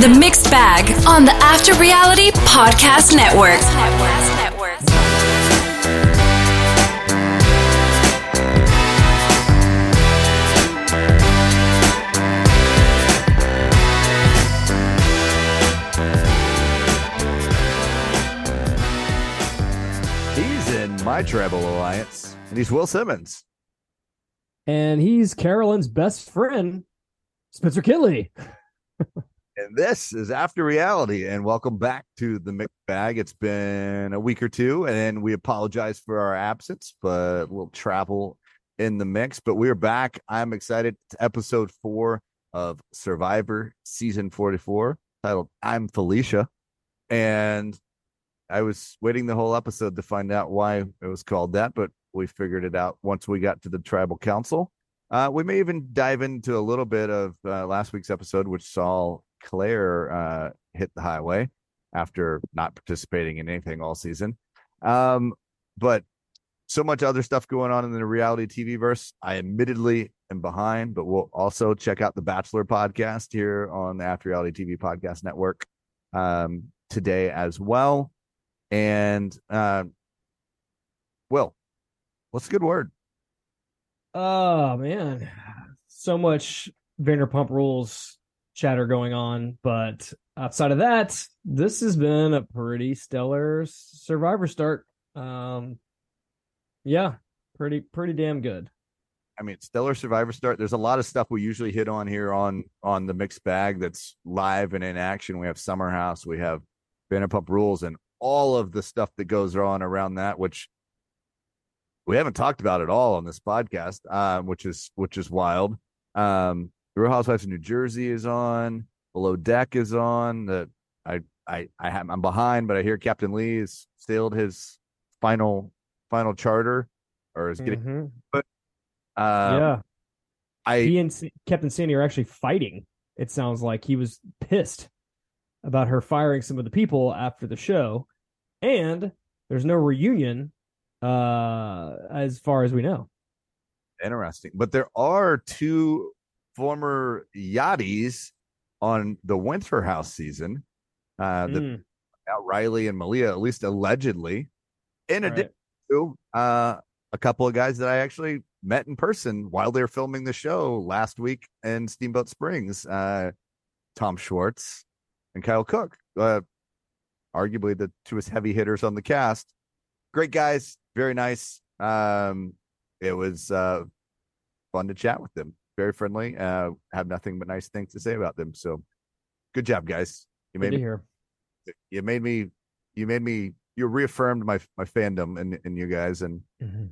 The Mixed Bag on the After Reality Podcast Network. He's in my tribal alliance, and he's Will Semons. and he's Carolyn's best friend, Spencer Kitley. And this is After Reality, and welcome back to the mixed bag. It's been a week or two, and we apologize for our absence, but we'll travel in the mix. But we're back. I'm excited. It's episode four of Survivor season 44, titled I'm Felicia. And I was waiting the whole episode to find out why it was called that, but we figured it out once we got to the tribal council. Uh, we may even dive into a little bit of uh, last week's episode, which saw Claire uh, hit the highway after not participating in anything all season. Um, but so much other stuff going on in the reality TV verse. I admittedly am behind, but we'll also check out the Bachelor podcast here on the After Reality TV Podcast Network um, today as well. And uh, Will, what's a good word? Oh man, so much Vanderpump Rules chatter going on, but outside of that, this has been a pretty stellar Survivor start. Um, yeah, pretty pretty damn good. I mean, stellar survivor start. There's a lot of stuff we usually hit on here on on the mixed bag that's live and in action. We have Summer House, we have Vanderpump Rules, and all of the stuff that goes on around that, which we haven't talked about at all on this podcast, uh, which is which is wild. Um, the Real Housewives of New Jersey is on. Below Deck is on. The I I I have, I'm behind, but I hear Captain Lee has sailed his final final charter or is getting. Mhm. Um, yeah, I he and Captain Sandy are actually fighting. It sounds like he was pissed about her firing some of the people after the show, and there's no reunion, uh, as far as we know. Interesting. But there are two former yachties on the Winter House season. Uh the Mm, Riley and Malia, at least allegedly. In right. addition to uh a couple of guys that I actually met in person while they were filming the show last week in Steamboat Springs. Uh Tom Schwartz and Kyle Cooke. Uh arguably the two heavy hitters on the cast. Great guys, very nice. Um it was uh fun to chat with them. Very friendly. Uh, have nothing but nice things to say about them. So, good job, guys. You made me, hear. you made me, you made me, you reaffirmed my my fandom in in you guys. And Mhm.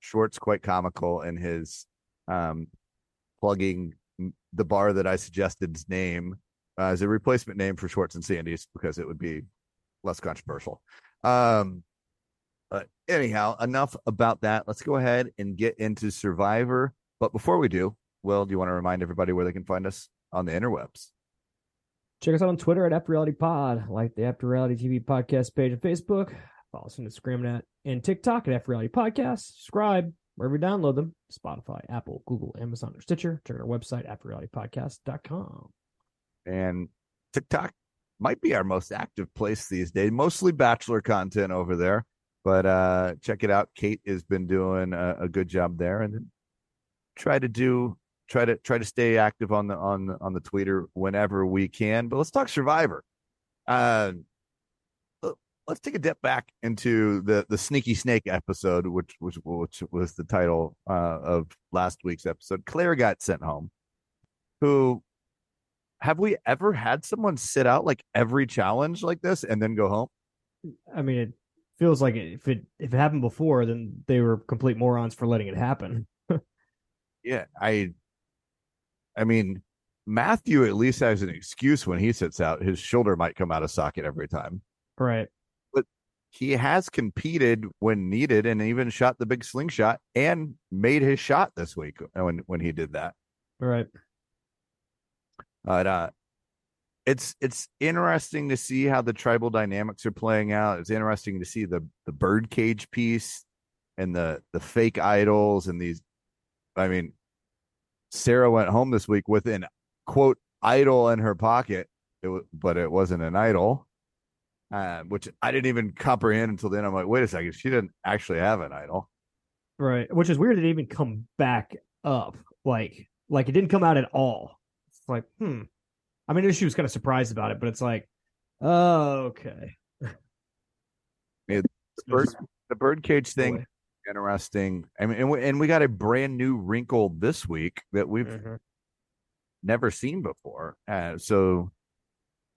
Schwartz quite comical in his um plugging the bar that I suggested's name uh, as a replacement name for Schwartz and Sandy's because it would be less controversial. Um, but anyhow, enough about that. Let's go ahead and get into Survivor. But before we do, Will, do you want to remind everybody where they can find us on the interwebs? Check us out on Twitter at After Reality Pod, like the After Reality TV podcast page on Facebook. Follow us on Instagram at, and TikTok at After Reality Podcast. Subscribe wherever you download them Spotify, Apple, Google, Amazon, or Stitcher. Check out our website, afterrealitypodcast.com. And TikTok might be our most active place these days. Mostly bachelor content over there, but uh check it out. Kate has been doing a, a good job there, and try to do try to try to stay active on the on the on the Twitter whenever we can. But let's talk Survivor. Uh, let's take a dip back into the the sneaky snake episode, which was which was the title uh, of last week's episode. Claire got sent home. Who have we ever had someone sit out like every challenge like this and then go home? I mean, it feels like if it if it happened before, then they were complete morons for letting it happen. Yeah, I I mean Matthew at least has an excuse when he sits out. His shoulder might come out of socket every time. Right. But he has competed when needed and even shot the big slingshot and made his shot this week when when he did that. Right. But uh it's it's interesting to see how the tribal dynamics are playing out. It's interesting to see the the birdcage piece and the the fake idols and these I mean Sarah went home this week with an quote idol in her pocket it but it wasn't an idol, uh, which I didn't even comprehend until then. I'm like, wait a second, she didn't actually have an idol. Right. Which is weird. It didn't even come back up. Like, like it didn't come out at all. It's like, hmm. I mean, she was kind of surprised about it, but it's like, oh, okay. Bird, the birdcage thing. Interesting. I mean, and we, and we got a brand new wrinkle this week that we've Mhm. never seen before. Uh, so,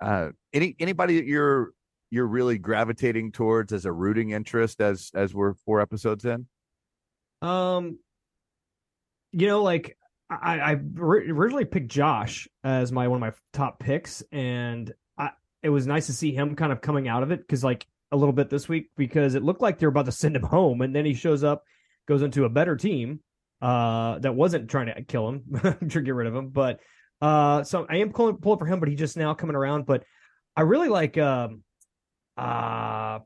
uh, any anybody that you're you're really gravitating towards as a rooting interest as as we're four episodes in? Um, you know, like I, I originally picked Josh as my one of my top picks, and I it was nice to see him kind of coming out of it because like a little bit this week because it looked like they're about to send him home, and then he shows up, goes into a better team, uh, that wasn't trying to kill him, to get rid of him, but uh, so I am pulling pulling for him, but he just now coming around, but I really like um, uh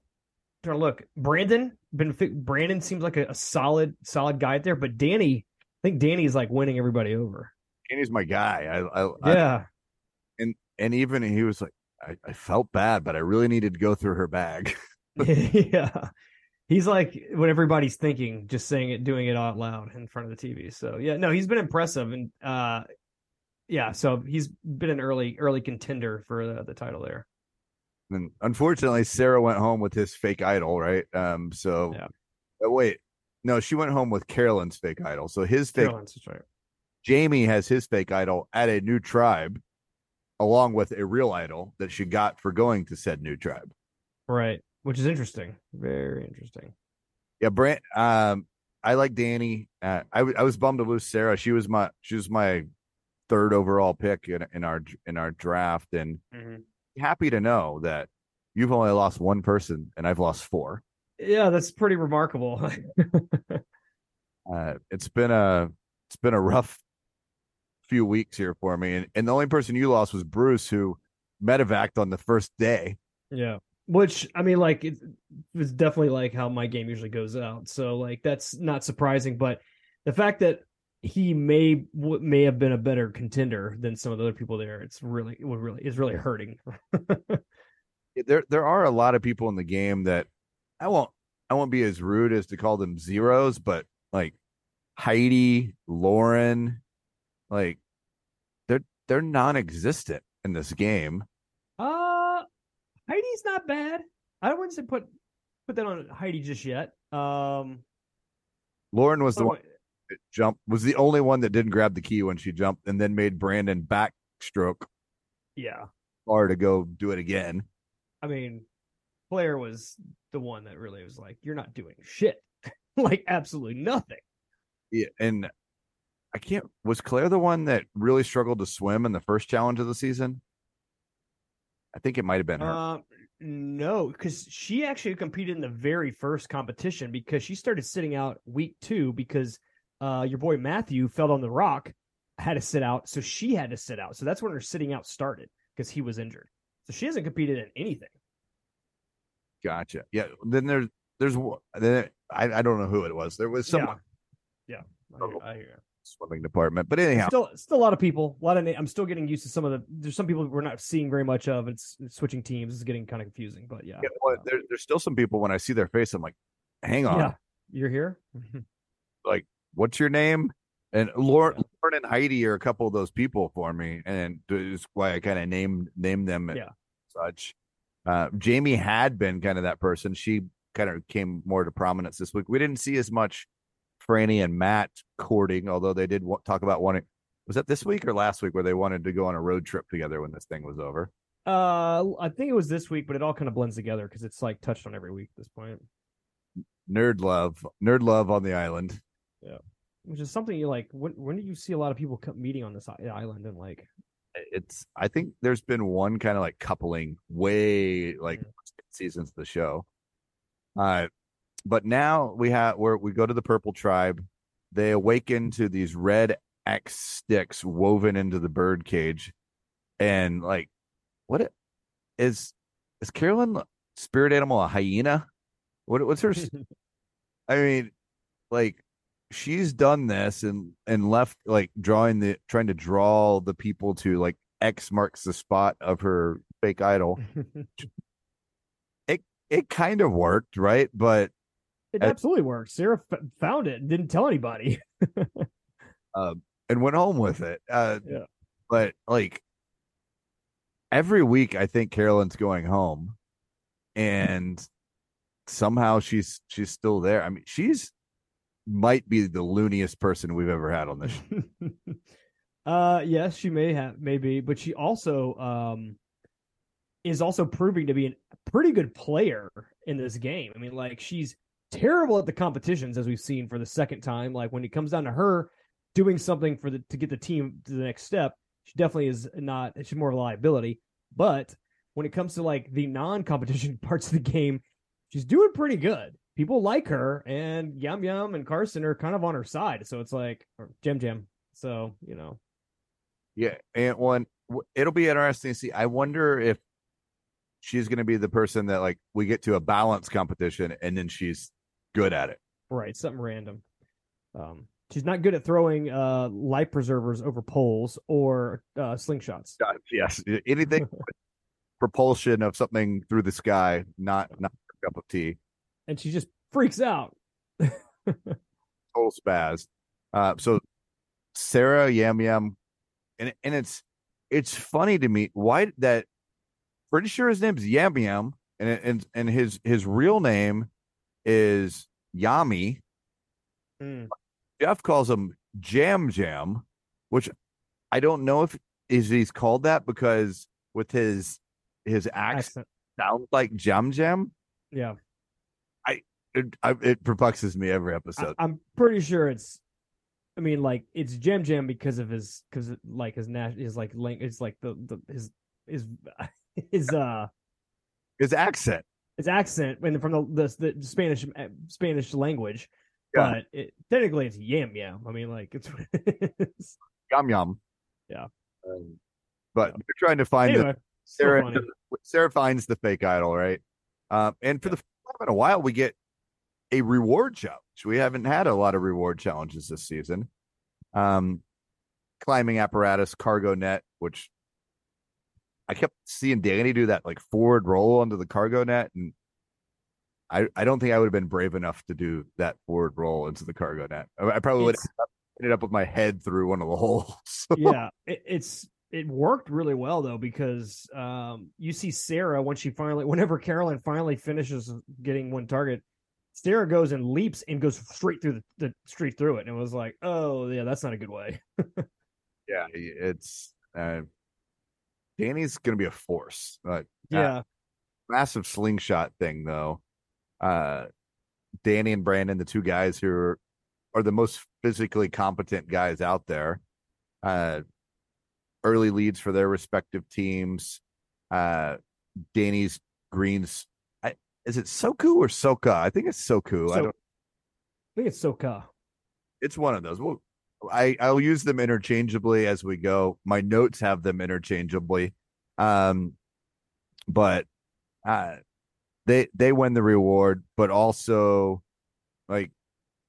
trying to look. Brandon been Brandon seems like a, a solid solid guy there, but Danny, I think Danny's like winning everybody over. Danny's my guy. I, I, I Yeah, And and even he was like, I, I felt bad, but I really needed to go through her bag. yeah. He's like what everybody's thinking, just saying it, doing it out loud in front of the TV. So yeah, no, he's been impressive, and uh, yeah, so he's been an early early contender for the, the title there. And unfortunately, Sarah went home with his fake idol, right? Um, so Yeah. but wait, no, she went home with Carolyn's fake idol. So his fake Caroline's that's right. Jamie has his fake idol at a new tribe, along with a real idol that she got for going to said new tribe. Right, which is interesting, very interesting. Yeah, Brant. Um, I like Danny. Uh, I w- I was bummed to lose Sarah. She was my she was my third overall pick in in our in our draft, and happy to know that you've only lost one person and I've lost four. Yeah, that's pretty remarkable. Uh, it's been a it's been a rough few weeks here for me, and, and the only person you lost was Bruce, who medevaced on the first day. Yeah. Which I mean, like it, it's definitely like how my game usually goes out. So like that's not surprising, but the fact that he may may have been a better contender than some of the other people there, it's really it really is really hurting. There there are a lot of people in the game that I won't I won't be as rude as to call them zeros, but like Heidi, Lauren, like they're they're non-existent in this game. uh Heidi's not bad. I wouldn't say put put that on Heidi just yet. Um Lauren was the oh, one that jumped was the only one that didn't grab the key when she jumped and then made Brandon backstroke yeah. far to go do it again. I mean, Claire was the one that really was like, "You're not doing shit, like absolutely nothing." Yeah, and I can't was Claire the one that really struggled to swim in the first challenge of the season? I think it might have been her. Uh, no, because she actually competed in the very first competition because she started sitting out week two because uh, your boy Matthew fell on the rock, had to sit out, so she had to sit out. So that's when her sitting out started because he was injured. So she hasn't competed in anything. Gotcha. Yeah. Then there's there's then I I don't know who it was. There was someone Yeah, yeah, I hear, I hear. Swimming department, but anyhow, Still, still a lot of people. A lot of. I'm still getting used to some of the. There's some people we're not seeing very much of. It's, it's switching teams. It's getting kind of confusing, but yeah. yeah, well, there, there's still some people when I see their face, I'm like, hang on, Yeah, you're here. Like, what's your name? And Lauren, Lauren and Heidi are a couple of those people for me, and is why I kind of named named them Yeah. such. Uh, Jamie had been kind of that person. She kind of came more to prominence this week. We didn't see as much Franny and Matt courting, although they did talk about wanting. Was that this week or last week where they wanted to go on a road trip together when this thing was over? Uh, I think it was this week, but it all kind of blends together because it's like touched on every week at this point, Nerd love, nerd love on the island. Yeah, which is something you like. When when do you see a lot of people meeting on this island and like? It's. I think there's been one kind of like coupling way like Mm. seasons of the show. Uh, but now we have where we go to the purple tribe. They awaken to these red X sticks woven into the bird cage, and like, what it, is is Carolyn spirit animal a hyena? What what's her? I mean, like she's done this and and left like drawing the trying to draw the people to like X marks the spot of her fake idol. It it kind of worked, right? But it absolutely worked. Sarah f- found it and didn't tell anybody. um, and went home with it. Uh, Yeah. But like every week, I think Carolyn's going home, and somehow she's she's still there. I mean, she's might be the looniest person we've ever had on this. show. uh yes, she may have maybe, but she also um is also proving to be a pretty good player in this game. I mean, like she's terrible at the competitions as we've seen for the second time. Like when it comes down to her doing something for the to get the team to the next step, she definitely is not she's more of a liability. But when it comes to like the non-competition parts of the game, she's doing pretty good. People like her, and Yum Yum and Carson are kind of on her side. So it's like Jim Jam. So you know, Yeah, and one it'll be interesting to see. I wonder if she's going to be the person that like we get to a balance competition and then she's good at it. right? Something random. Um, she's not good at throwing uh life preservers over poles or uh slingshots. Uh, Yes, anything propulsion of something through the sky, not not a cup of tea. and she just freaks out. Total spaz. Uh, so Sarah Yam Yam, and and it's it's funny to me why that. Pretty sure his name's Yam Yam, and and and his his real name is Yami. Mm. Jeff calls him Jam Jam, which I don't know if is he's called that because with his his accent Accent. sounds like Jam Jam. Yeah, It, I, it perplexes me every I, episode. I'm pretty sure it's. I mean, like it's Jam Jam because of his because like his nat his like link it's like the the his his his uh his accent. His accent and from the the, the Spanish uh, Spanish language. Yeah. But it, technically, it's yam yam. I mean, like it's. what it is. Yum yum. Yeah. Um, but Yeah. they're trying to find the, anyway, so Sarah. Sarah finds the fake idol, right? Um, and for the first time in a while, we get a reward challenge. We haven't had a lot of reward challenges this season. Um, climbing apparatus, cargo net, which I kept seeing Danny do that like forward roll onto the cargo net, and I I don't think I would have been brave enough to do that forward roll into the cargo net. I, I probably would have ended up with my head through one of the holes. yeah, it, it's it worked really well though because um you see Sarah when she finally whenever Carolyn finally finishes getting one target, Sarah goes and leaps and goes straight through the, the straight through it and it was like, oh yeah, that's not a good way. yeah, it's uh, Danny's gonna be a force. Like Yeah, massive slingshot thing though. Uh Danny and Brandon, the two guys who are, are the most physically competent guys out there. Uh early leads for their respective teams. Uh Danny's Greens I, is it Soku or Soka? I think it's Soku. I don't I think it's Soka. it's one of those. Well, I I'll use them interchangeably as we go. My notes have them interchangeably, um, but uh, they they win the reward, but also like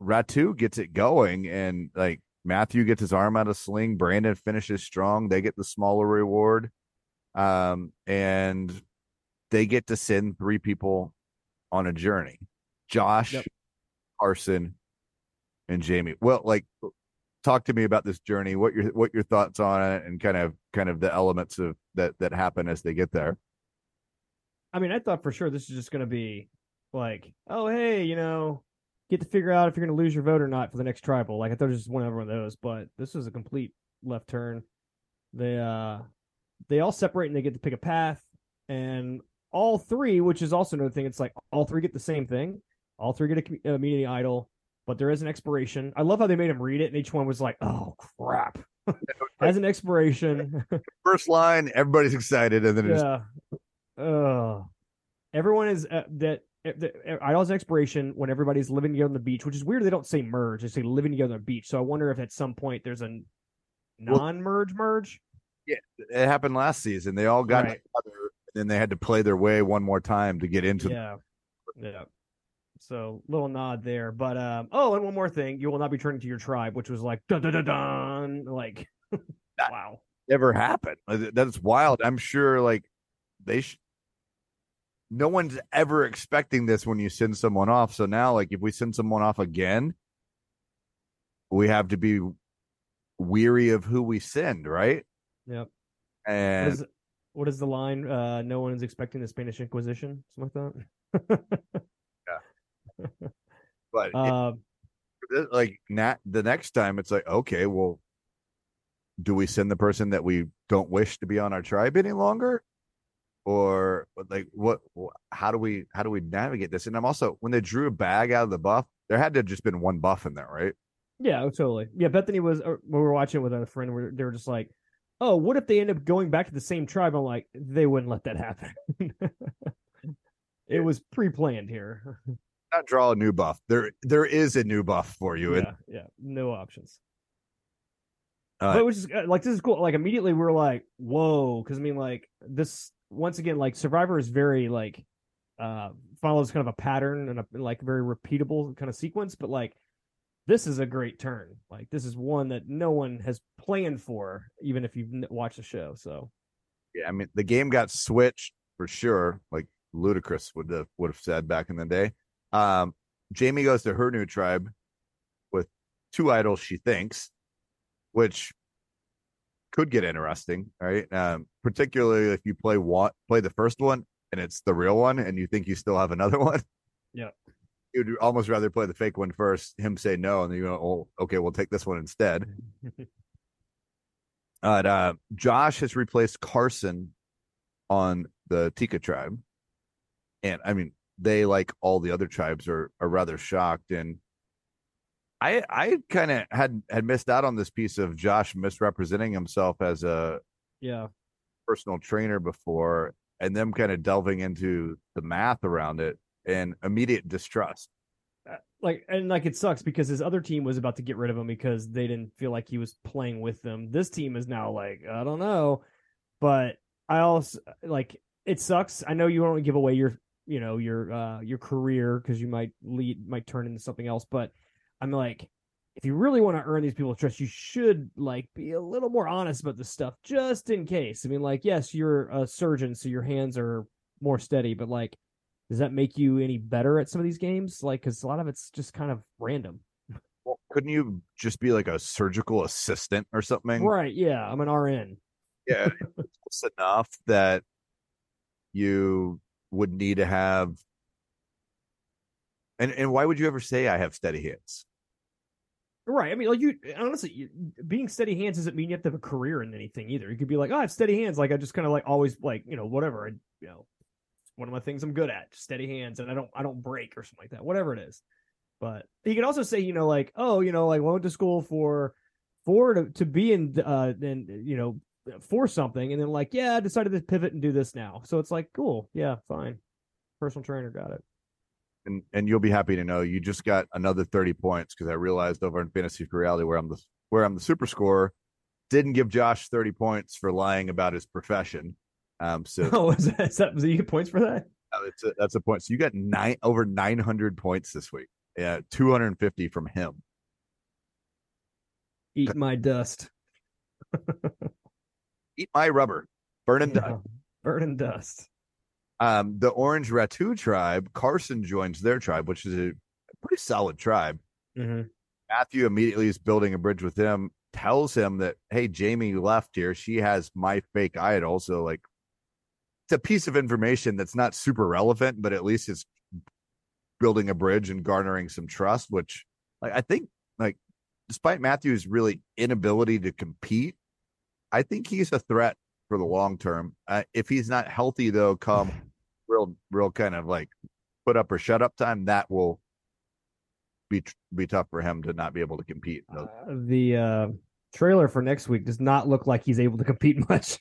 Ratu gets it going, and like Matthew gets his arm out of sling. Brandon finishes strong. They get the smaller reward, um, and they get to send three people on a journey. Josh, Yep. Carson, and Jamie. Well, like talk to me about this journey. What your what your thoughts on it and kind of kind of the elements of that that happen as they get there. I mean, I thought for sure this is just going to be like, oh, hey, you know, get to figure out if you're going to lose your vote or not for the next tribal. Like I thought it was just one of one of those, but this was a complete left turn. They uh they all separate and they get to pick a path, and all three, which is also another thing. It's like all three get the same thing. All three get a com- a immunity idol, but there is an expiration. I love how they made him read it, and each one was like, "Oh crap!" Has an expiration. First line, everybody's excited, and then it's yeah. Uh, everyone is uh, that the idol's expiration when everybody's living together on the beach, which is weird. They don't say merge; they say living together on the beach. So I wonder if at some point there's a non-merge merge. Yeah, it happened last season. They all got Right. together, and then they had to play their way one more time to get into. Yeah, yeah. So little nod there, but um. Oh, and one more thing: you will not be turning to your tribe, which was like dun dun dun dun. Like, wow. never happen. Like, That's wild. I'm sure like they sh- no one's ever expecting this when you send someone off. So now like if we send someone off again, we have to be weary of who we send, right? Yep. What And is, what is the line? Uh, no one is expecting the Spanish Inquisition, something like that. but it- uh, like not the next time it's like okay, well do we send the person that we don't wish to be on our tribe any longer? Or like what how do we how do we navigate this? And I'm also when they drew a bag out of the buff, there had to have just been one buff in there, right? yeah, totally. Yeah, Bethany was. Or, we were watching it with a friend. Where they were just like, "Oh, what if they end up going back to the same tribe?" I'm like, they wouldn't let that happen. it was pre-planned here. Not draw a new buff. There there is a new buff for you. And yeah, yeah, no options. Uh, but which is uh, like this is cool. Like immediately we're like, whoa, because I mean, like this once again, like Survivor is very like uh follows kind of a pattern and a like very repeatable kind of sequence, but like this is a great turn. Like this is one that no one has planned for, even if you've watched the show. So yeah, I mean the game got switched for sure, like Ludacris would have would have said back in the day. Um Jamie goes to her new tribe with two idols she thinks, which could get interesting, right? Um, particularly if you play one play the first one and it's the real one and you think you still have another one. Yeah. You'd almost rather play the fake one first, him say no, and then you go, oh, okay, we'll take this one instead. but uh, Josh has replaced Carson on the Tika tribe, and I mean they like all the other tribes are are rather shocked. And I I kind of had had missed out on this piece of Josh misrepresenting himself as a yeah, personal trainer before, and them kind of delving into the math around it and immediate distrust. Uh, like and like it sucks because his other team was about to get rid of him because they didn't feel like he was playing with them. This team is now like I don't know, but I also like it sucks. I know you don't give away your you know your uh your career because you might lead might turn into something else, but I'm like if you really want to earn these people's trust, you should like be a little more honest about this stuff just in case. I mean, like yes, you're a surgeon, so your hands are more steady, but like does that make you any better at some of these games? Like, because a lot of it's just kind of random. Well, couldn't you just be like a surgical assistant or something? Right. Yeah. I'm an RN. yeah it's enough that you would need to have and and why would you ever say i have steady hands Right. I mean, like you honestly, you, being steady hands doesn't mean you have to have a career in anything either. You could be like, oh, I have steady hands. Like I just kind of like always like you know whatever. I, you know, one of my things I'm good at, steady hands, and I don't I don't break or something like that. Whatever it is. But you can also say, you know, like oh, you know, like I went to school for for to, to be in uh then you know for something, and then like yeah, I decided to pivot and do this now. So it's like cool, yeah, fine. Personal trainer got it. and and you'll be happy to know you just got another 30 points because i realized over in fantasy for reality where i'm the where i'm the super scorer didn't give josh 30 points for lying about his profession um so Oh, is that, is that you get points for that? that's a, that's a point so you got nine over 900 points this week yeah 250 from him Eat my dust. eat my rubber burn and dust Burn and dust. Um, the Orange Ratu tribe, Carson joins their tribe, which is a pretty solid tribe. Mm-hmm. Matthew immediately is building a bridge with him, tells him that, hey, Jamie left here. She has my fake idol. So, like, it's a piece of information that's not super relevant, but at least it's building a bridge and garnering some trust, which, like, I think, like, despite Matthew's really inability to compete, I think he's a threat for the long term. Uh, if he's not healthy, though, come real, real kind of like put up or shut up time, that will be be tough for him to not be able to compete. Uh, the uh, trailer for next week does not look like he's able to compete much.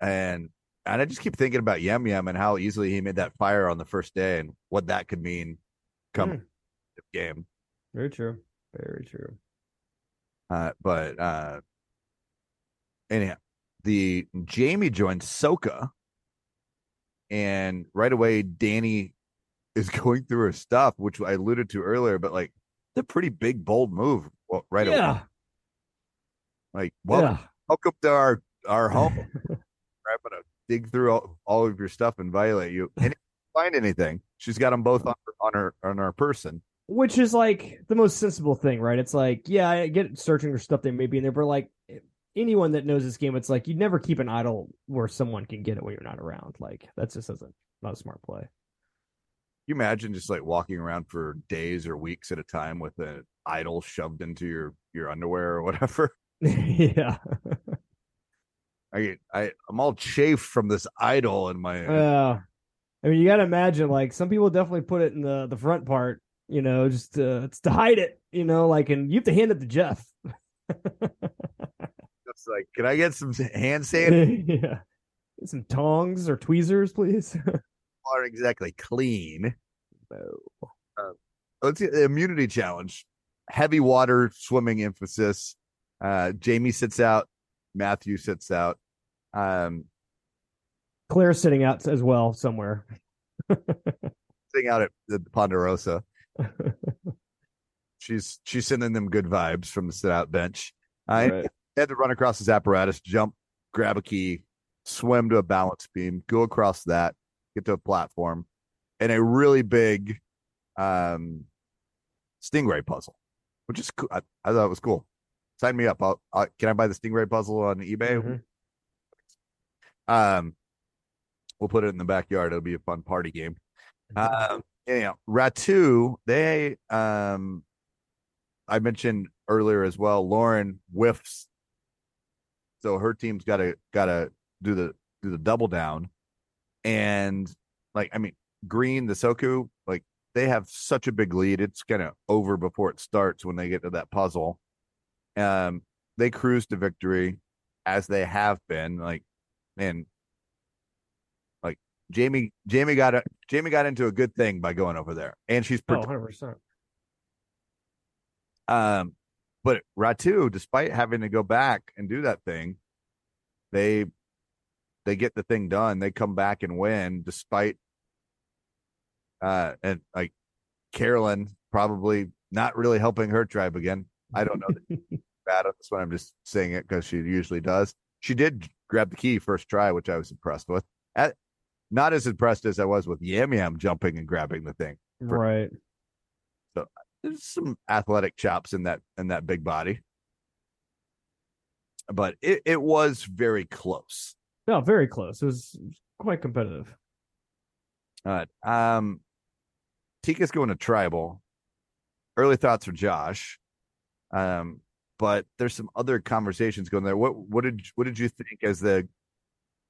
and and I just keep thinking about Yem Yem and how easily he made that fire on the first day and what that could mean come the game. Very true. Very true. Uh, but uh, anyhow, the Jamie joined Soka, and right away Danny is going through her stuff, which I alluded to earlier. But like, it's a pretty big, bold move right away. Like, well, yeah. welcome to our our home. I'm gonna dig through all, all of your stuff and violate you. And if you find anything, she's got them both on her on her on her person. Which is like the most sensible thing, right? It's like, yeah, I get searching for stuff that may be in there, but like anyone that knows this game, it's like you never keep an idol where someone can get it when you're not around. Like that just isn't not a smart play. you imagine just like walking around for days or weeks at a time with an idol shoved into your your underwear or whatever? yeah. I I I'm all chafed from this idol in my Yeah. I mean, you got to imagine, like, some people definitely put it in the, the front part, you know, just to, to hide it, you know, like, and you have to hand it to Jeff. It's like, can I get some hand sanitizer? yeah. Get Some tongs or tweezers, please. Aren't exactly clean. Uh, let's see the immunity challenge. Heavy water swimming emphasis. Uh, Jamie sits out. Matthew sits out. Um, Claire's sitting out as well somewhere. sitting out at the Ponderosa. she's she's sending them good vibes from the sit out bench. I Right. Had to run across his apparatus, jump, grab a key, swim to a balance beam, go across that, get to a platform, and a really big um stingray puzzle, which is cool. I, I thought it was cool. Sign me up. I'll, i can I buy the stingray puzzle on eBay? Mhm. Um, we'll put it in the backyard. It'll be a fun party game. Um, anyhow, Ratu, they um I mentioned earlier as well, Lauren whiffs. So her team's gotta gotta do the do the double down. And like I mean, Green, the Soku, like they have such a big lead. It's kind of over before it starts when they get to that puzzle. Um, they cruise to victory as they have been. Like, man, like Jamie, Jamie got a Jamie got into a good thing by going over there, and she's Oh, 100%. um, but Ratu, despite having to go back and do that thing, they they get the thing done. They come back and win despite uh and like Carolyn probably not really helping her tribe again. I don't know that she's bad on this one. I'm just saying it because she usually does. She did grab the key first try, which I was impressed with. At, not as impressed as I was with Yam Yam jumping and grabbing the thing. Right. There's some athletic chops in that in that big body but it, it was very close No, very close. It was quite competitive. All right. um tika's going to tribal early thoughts for josh um but there's some other conversations going there what what did what did you think as the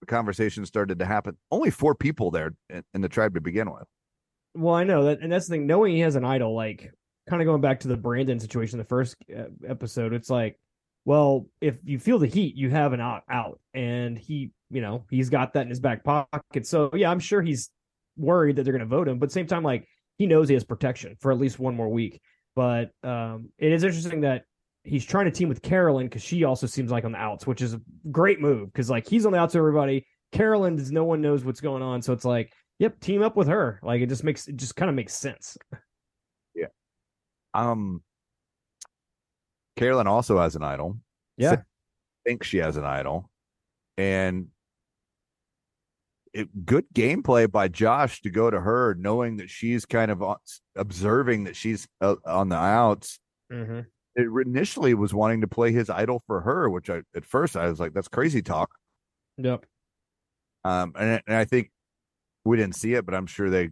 the conversation started to happen only four people there in, in the tribe to begin with Well, I know that, and that's the thing. Knowing he has an idol, like kind of going back to the Brandon situation, the first uh, episode, it's like, well, if you feel the heat, you have an out, and he, you know, he's got that in his back pocket. So yeah, I'm sure he's worried that they're going to vote him, but same time, like he knows he has protection for at least one more week. But um, it is interesting that he's trying to team with Carolyn because she also seems like on the outs, which is a great move because like he's on the outs of everybody. Carolyn is no one knows what's going on, so it's like Yep, team up with her. Like it just makes it just kind of makes sense. Um carolyn also has an idol Yeah. thinks she has an idol and it, good gameplay by josh to go to her knowing that she's kind of observing that she's uh, on the outs Mm-hmm. it initially was wanting to play his idol for her which i at first i was like that's crazy talk Yep. um and, and i think we didn't see it but i'm sure they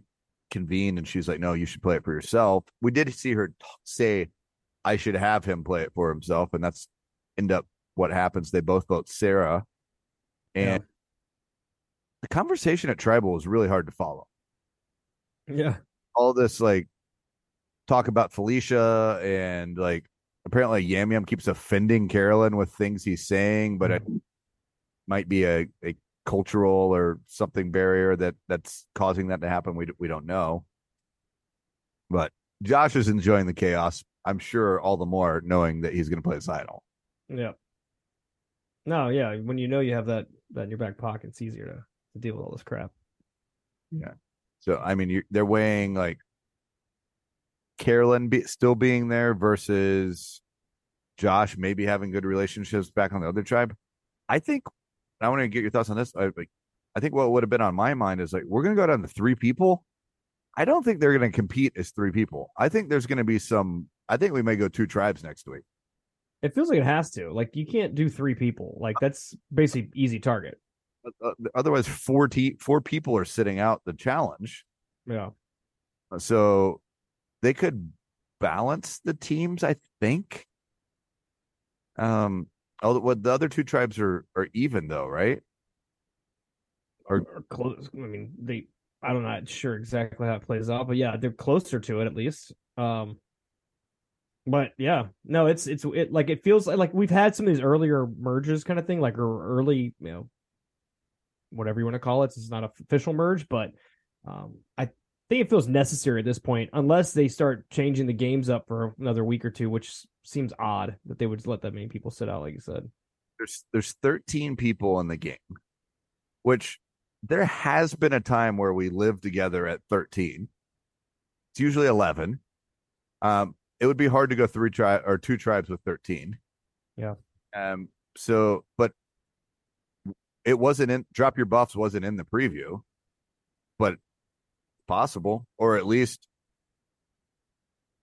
convened and she's like no you should play it for yourself. We did see her say i should have him play it for himself and that's end up what happens. They both vote sarah. And the conversation at tribal was really hard to follow. Yeah. all this like talk about felicia and like apparently yam yam keeps offending carolyn with things he's saying but it might be a, a cultural or something barrier that that's causing that to happen we, we don't know but josh is enjoying the chaos i'm sure all the more knowing that he's going to play his idol Yep. No, yeah. When you know you have that that in your back pocket, it's easier to, to deal with all this crap. Yeah. So I mean, you they're weighing like Carolyn be, still being there versus Josh maybe having good relationships back on the other tribe. I think I want to get your thoughts on this. I, like, I think what would have been on my mind is like we're going to go down to three people. I don't think they're going to compete as three people. I think there's going to be some. I think we may go two tribes next week. It feels like it has to. Like you can't do three people. Like that's basically easy target. Uh, otherwise, four t- four people are sitting out the challenge. Yeah. So they could balance the teams, I think. Um, oh, what the other two tribes are are even though, right? Or, or close. I mean, they. I'm not sure exactly how it plays out, but yeah, they're closer to it at least. Um, but yeah, no, it's it's it like it feels like, like we've had some of these earlier merges kind of thing, like early, you know, whatever you want to call it. It's not an official merge, but um, I think it feels necessary at this point, unless they start changing the games up for another week or two, which seems odd that they would let that many people sit out, like you said. There's there's 13 people in the game, which there has been a time where we live together at 13. It's usually 11. Um, it would be hard to go three tribe or two tribes with 13. Yeah. Um, so, but it wasn't in drop your buffs wasn't in the preview, but possible, or at least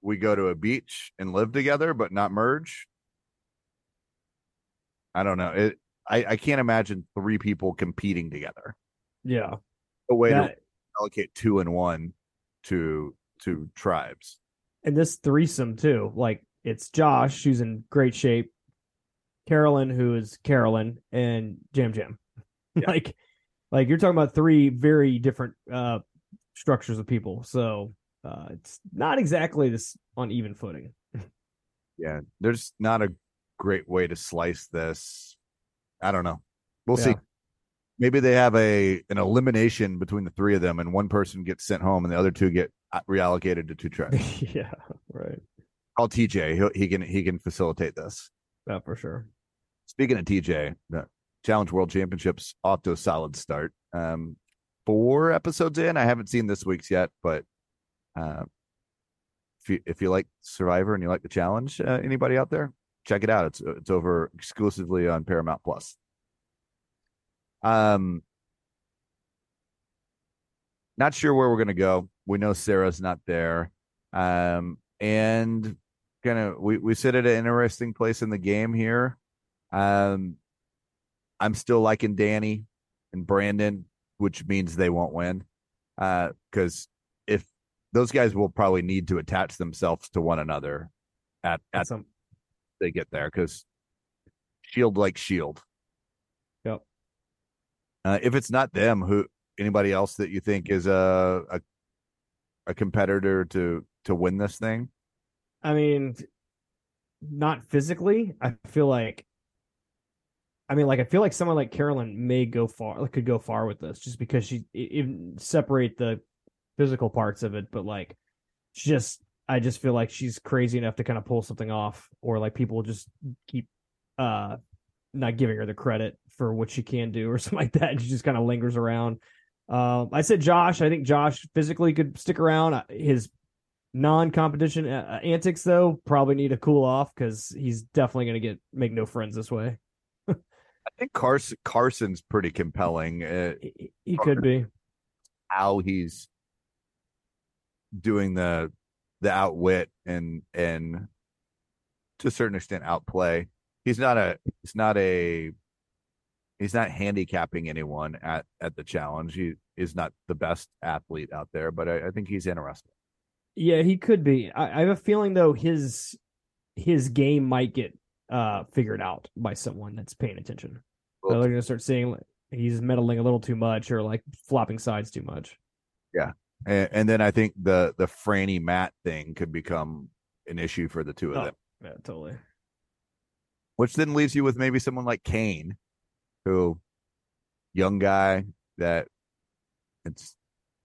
we go to a beach and live together but not merge. I don't know. It I, I can't imagine three people competing together. Yeah. A way that, to allocate two and one to to tribes. And this threesome too. Like it's Josh who's in great shape, Carolyn who is Carolyn, and Jam Jam. Yeah. like like you're talking about three very different uh structures of people. So uh, it's not exactly this on even footing. yeah, there's not a great way to slice this. I don't know. We'll yeah. see. Maybe they have a an elimination between the three of them, and one person gets sent home, and the other two get uh, reallocated to two tracks. yeah, right. Call TJ. He, he can he can facilitate this. Yeah, for sure. Speaking of TJ, the Challenge World Championships off to a solid start. Um, four episodes in. I haven't seen this week's yet, but uh, if you if you like Survivor and you like the challenge, uh, anybody out there, check it out. It's it's over exclusively on Paramount Plus. Um, not sure where we're gonna go. We know Sarah's not there. Um, and of we we sit at an interesting place in the game here. Um, I'm still liking Danny and Brandon which means they won't win. Because uh, if those guys will probably need to attach themselves to one another at at some they get there because shield like shield. Yep. Uh, if it's not them, who anybody else that you think is a a, a competitor to to win this thing? I mean, not physically. I feel like I mean, like I feel like someone like Carolyn may go far, like, could go far with this, just because she even separate the physical parts of it, but like, she just I just feel like she's crazy enough to kind of pull something off, or like people just keep uh not giving her the credit for what she can do, or something like that. And she just kind of lingers around. Um, I said Josh. I think Josh physically could stick around. Uh, his non-competition uh, antics, though, probably need to cool off because he's definitely going to get make no friends this way. I think Carson Carson's pretty compelling. Uh, he, he could be how he's doing the the outwit and and to a certain extent outplay. He's not a he's not a he's not handicapping anyone at at the challenge. He is not the best athlete out there, but I, I think he's interesting. Yeah, he could be. I, I have a feeling though his his game might get uh, figured out by someone that's paying attention. Well, so they're gonna start seeing like, he's meddling a little too much or like flopping sides too much. Yeah, and, and then I think the the Franny Matt thing could become an issue for the two of oh, them. Yeah, totally. Which then leaves you with maybe someone like Kane, who young guy that it's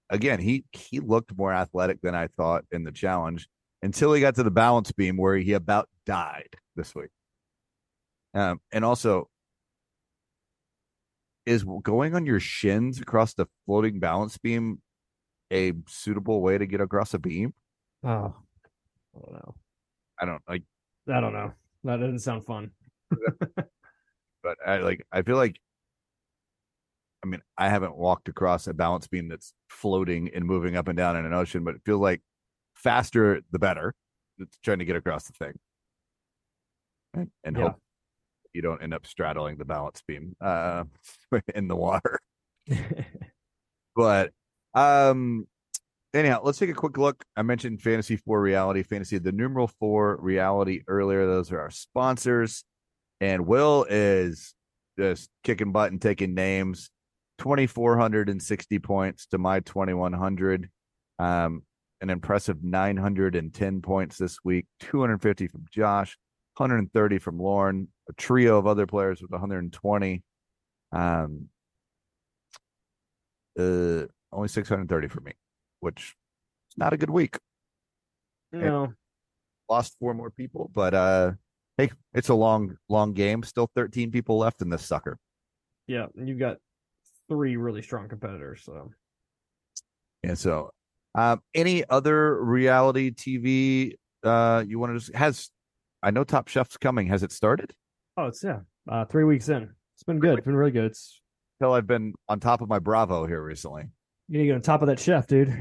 again he he looked more athletic than I thought in the challenge until he got to the balance beam where he about died this week. Um, and also, is going on your shins across the floating balance beam a suitable way to get across a beam? Oh, I don't know. I don't like. I don't know. that doesn't sound fun. but I like I feel like I mean, I haven't walked across a balance beam that's floating and moving up and down in an ocean, but it feels like faster the better. It's trying to get across the thing. And, and Yeah. hope you don't end up straddling the balance beam uh in the water. But um anyhow, let's take a quick look. I mentioned Fantasy 4 Reality, Fantasy the numeral 4 Reality earlier. Those are our sponsors. And Will is just kicking butt and taking names. 2460 points to my 2100. Um an impressive 910 points this week, 250 from Josh, 130 from Lauren, a trio of other players with 120. Um uh only 630 for me, which is not a good week. no, Lost four more people, but uh hey, it's a long, long game. Still 13 people left in this sucker. yeah, and you've got three really strong competitors. So And so um any other reality TV uh you want to just has I know Top Chef's coming. Has it started? Oh, it's yeah, uh, three weeks in. It's been good. It's been really good. It's Till I've been on top of my Bravo here recently. you need to get on top of that chef, dude.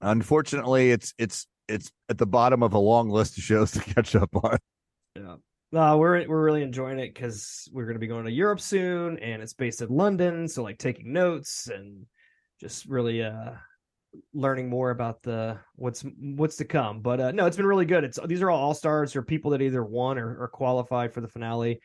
Unfortunately, it's it's it's at the bottom of a long list of shows to catch up on. Yeah. No, we're we're really enjoying it because we're going to be going to Europe soon, and it's based in London. So like taking notes and just really uh learning more about the what's what's to come. But uh no, it's been really good. It's these are all all stars or people that either won or, or qualified for the finale.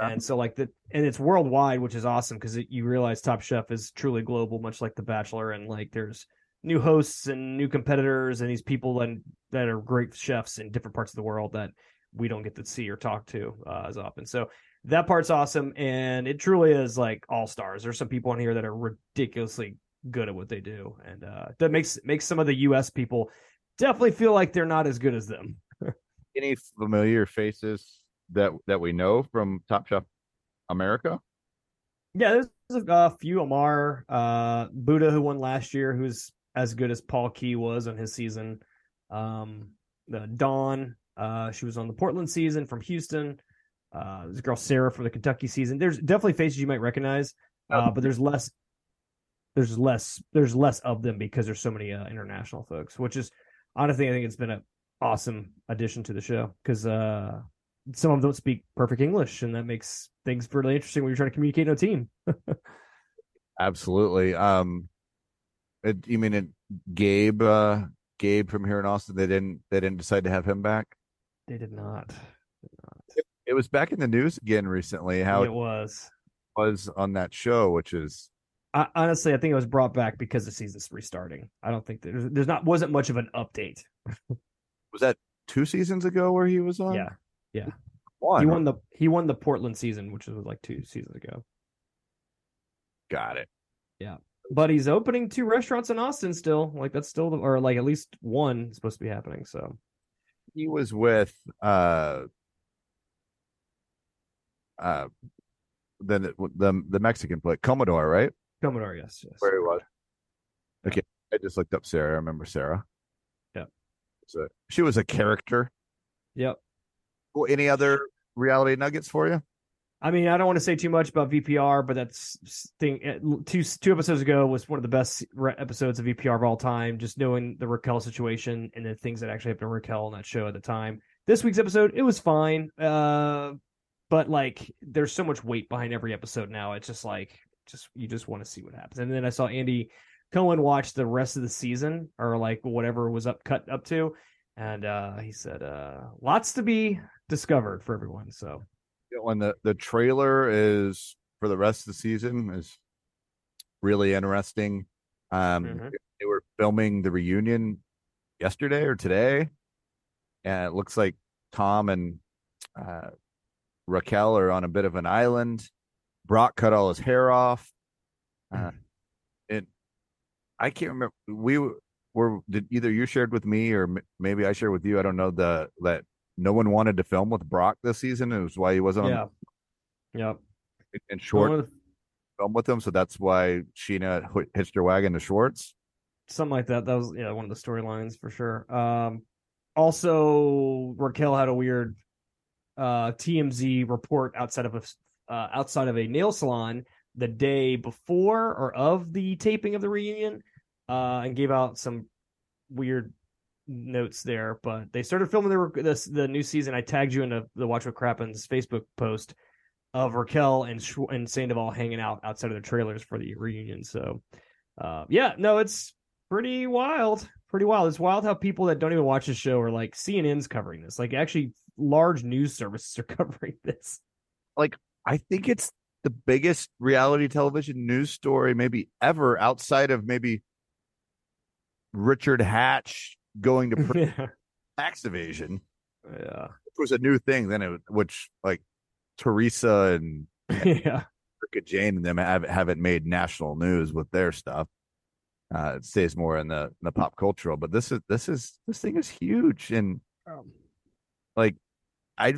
And so like the and it's worldwide, which is awesome because you realize Top Chef is truly global, much like The Bachelor, and like there's new hosts and new competitors and these people and that are great chefs in different parts of the world that we don't get to see or talk to uh, as often. So that part's awesome, and it truly is like all stars. There's some people in here that are ridiculously good at what they do, and uh, that makes makes some of the U.S. people definitely feel like they're not as good as them. Any familiar faces that that we know from Top Chef America? Yeah, there's a, few Amar, uh, Buddha who won last year, who's as good as Paul Qui was on his season. Um, the Dawn, uh, she was on the Portland season from Houston. Uh, there's a girl Sarah from the Kentucky season. There's definitely faces you might recognize, uh, but there's less. There's less. There's less of them because there's so many uh, international folks, which is honestly, I think it's been an awesome addition to the show because uh, some of them don't speak perfect English, and that makes things really interesting when you're trying to communicate in a team. Absolutely. Um, it, you mean it, Gabe? Uh, Gabe from here in Austin. They didn't. They didn't decide to have him back. They did not. Did not. It was back in the news again recently. How it it was. was on that show, which is I, honestly, I think it was brought back because the season's restarting. I don't think there's there's not wasn't much of an update. was that two seasons ago where he was on. Yeah, one. he won the he won the Portland season, which was like two seasons ago. Got it. Yeah, but he's opening two restaurants in Austin still. Like that's still the, or like at least one is supposed to be happening. So He was with uh uh then the the the Mexican play Comedor, right? Comedor, yes, yes. Where he was. Okay, I just looked up Sarah. I remember Sarah. Yeah. So she was a character. Yep. Well, any other reality nuggets for you? I mean, I don't want to say too much about VPR, but that's thing eh, two two episodes ago was one of the best re- episodes of VPR of all time. Just knowing the Raquel situation and the things that actually happened to Raquel on that show at the time. This week's episode, it was fine, uh, but like there's so much weight behind every episode now. It's just like just you just want to see what happens. And then I saw Andy Cohen watch the rest of the season or like whatever was up cut up to, and uh, he said uh, lots to be discovered for everyone. So When the the trailer is for the rest of the season is really interesting. Um, Mhm. they were filming the reunion yesterday or today, and it looks like Tom and uh, Raquel are on a bit of an island. Brock cut all his hair off. Uh, it, I can't remember. We were did either you shared with me or m- maybe I shared with you. I don't know the that no one wanted to film with Brock this season. It was why he wasn't yeah, on yep. in short One film with him. So that's why Scheana hitched her wagon to Schwartz. something like that. That was yeah one of the storylines for sure. Um, also Raquel had a weird uh, TMZ report outside of a uh, outside of a nail salon the day before or of the taping of the reunion, uh, and gave out some weird notes there. But they started filming the the, the new season. I tagged you in the, Watch What Crappens Facebook post of Raquel and and Sandoval hanging out outside of the trailers for the reunion. So, uh, yeah, no, it's pretty wild. Pretty wild. It's wild how people that don't even watch the show are like CNN's covering this. Like actually, large news services are covering this. Like I think it's the biggest reality television news story maybe ever outside of maybe Richard Hatch going to yeah. tax evasion. Yeah. It was a new thing then it which like Teresa and yeah. Erika Jayne and them have, haven't made national news with their stuff. Uh, it stays more in the in the pop cultural, but this is this is this thing is huge and Um, like I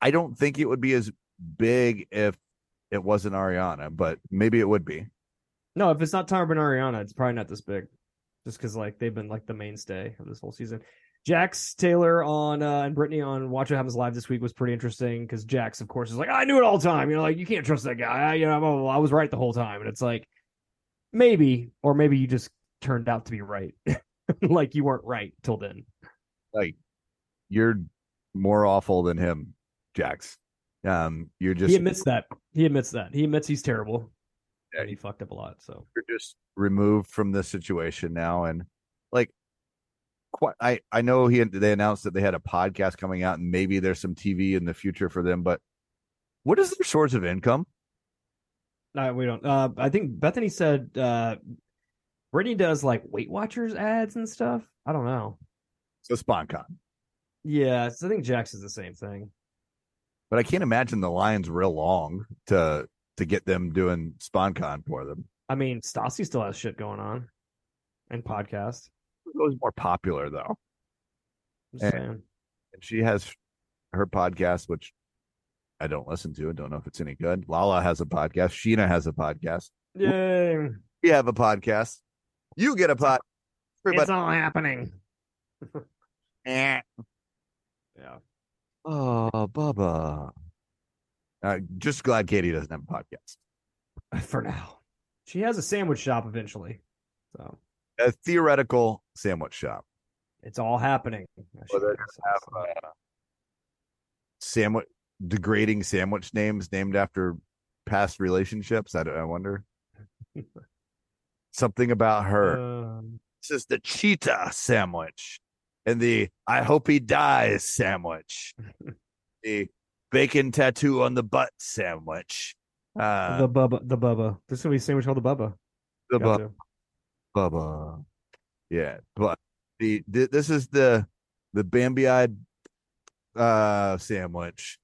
I don't think it would be as big if it wasn't Ariana, but maybe it would be. no, if it's not Tyra and Ariana, it's probably not this big. Just because like they've been like the mainstay of this whole season. Jax Taylor on uh and Brittany on Watch What Happens Live this week was pretty interesting because Jax, of course, is like, I knew it all the time. You know, like you can't trust that guy. I, you know, blah, blah, blah. I was right the whole time. And it's like maybe, or maybe you just turned out to be right. like you weren't right till then. Like you're more awful than him, Jax. Um, you're just he admits that. He admits that. He admits he's terrible. Yeah. And he fucked up a lot. So you're just removed from this situation now, and like, quite. I I know he they announced that they had a podcast coming out, and maybe there's some TV in the future for them, but what is their source of income? No, we don't. Uh, I think Bethany said uh, Brittany does like Weight Watchers ads and stuff. I don't know. So sponcon. Yeah, so I think Jax is the same thing. But I can't imagine the line's real long to to get them doing sponcon for them. I mean, Stassi still has shit going on and podcast. It was more popular though. Saying. And she has her podcast, which I don't listen to. I don't know if it's any good. Lala has a podcast. Scheana has a podcast. Yay! We have a podcast. You get a pod. Everybody. It's all happening. Eh. Yeah. Oh, Bubba. Uh, just glad Katie doesn't have a podcast. For now, she has a sandwich shop eventually, so A theoretical sandwich shop. it's all happening. Well, have uh, sandwich degrading sandwich names named after past relationships. I, I wonder. Something about her. Um, This is the cheetah sandwich and the I hope he dies sandwich. the bacon tattoo on the butt sandwich. Uh, the Bubba, the Bubba. There's gonna be a sandwich called the Bubba. the bu- Gotcha. Bubba. Yeah, but the, the this is the the Bambi eyed uh sandwich.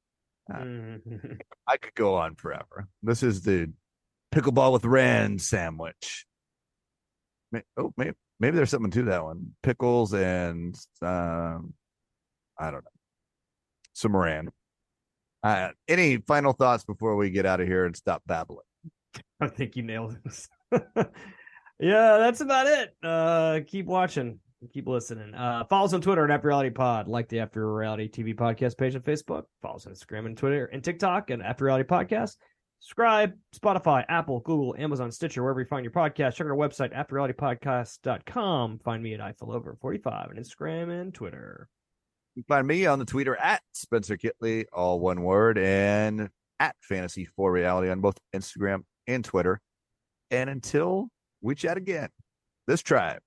Uh, Mhm. I could go on forever. This is the pickleball with Rand sandwich. Oh, maybe maybe there's something to that one. Pickles and um, I don't know, some Rand. Uh, any final thoughts before we get out of here and stop babbling? I think you nailed it. yeah, that's about it. Uh, keep watching, keep listening. Uh, follow us on Twitter at After Reality Pod. Like the After Reality TV podcast page on Facebook. Follow us on Instagram and Twitter and TikTok and After Reality Podcast. Subscribe, Spotify, Apple, Google, Amazon, Stitcher, wherever you find your podcast. Check out our website, afterrealitypodcast.com. Find me at iFillover45 on Instagram and Twitter. You can find me on the Twitter at Spencer Kitley, all one word, and at Fantasy for Reality on both Instagram and Twitter. And until we chat again, this tribe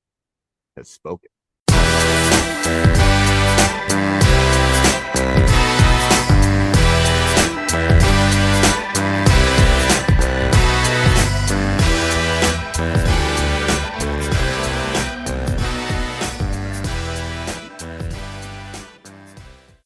has spoken.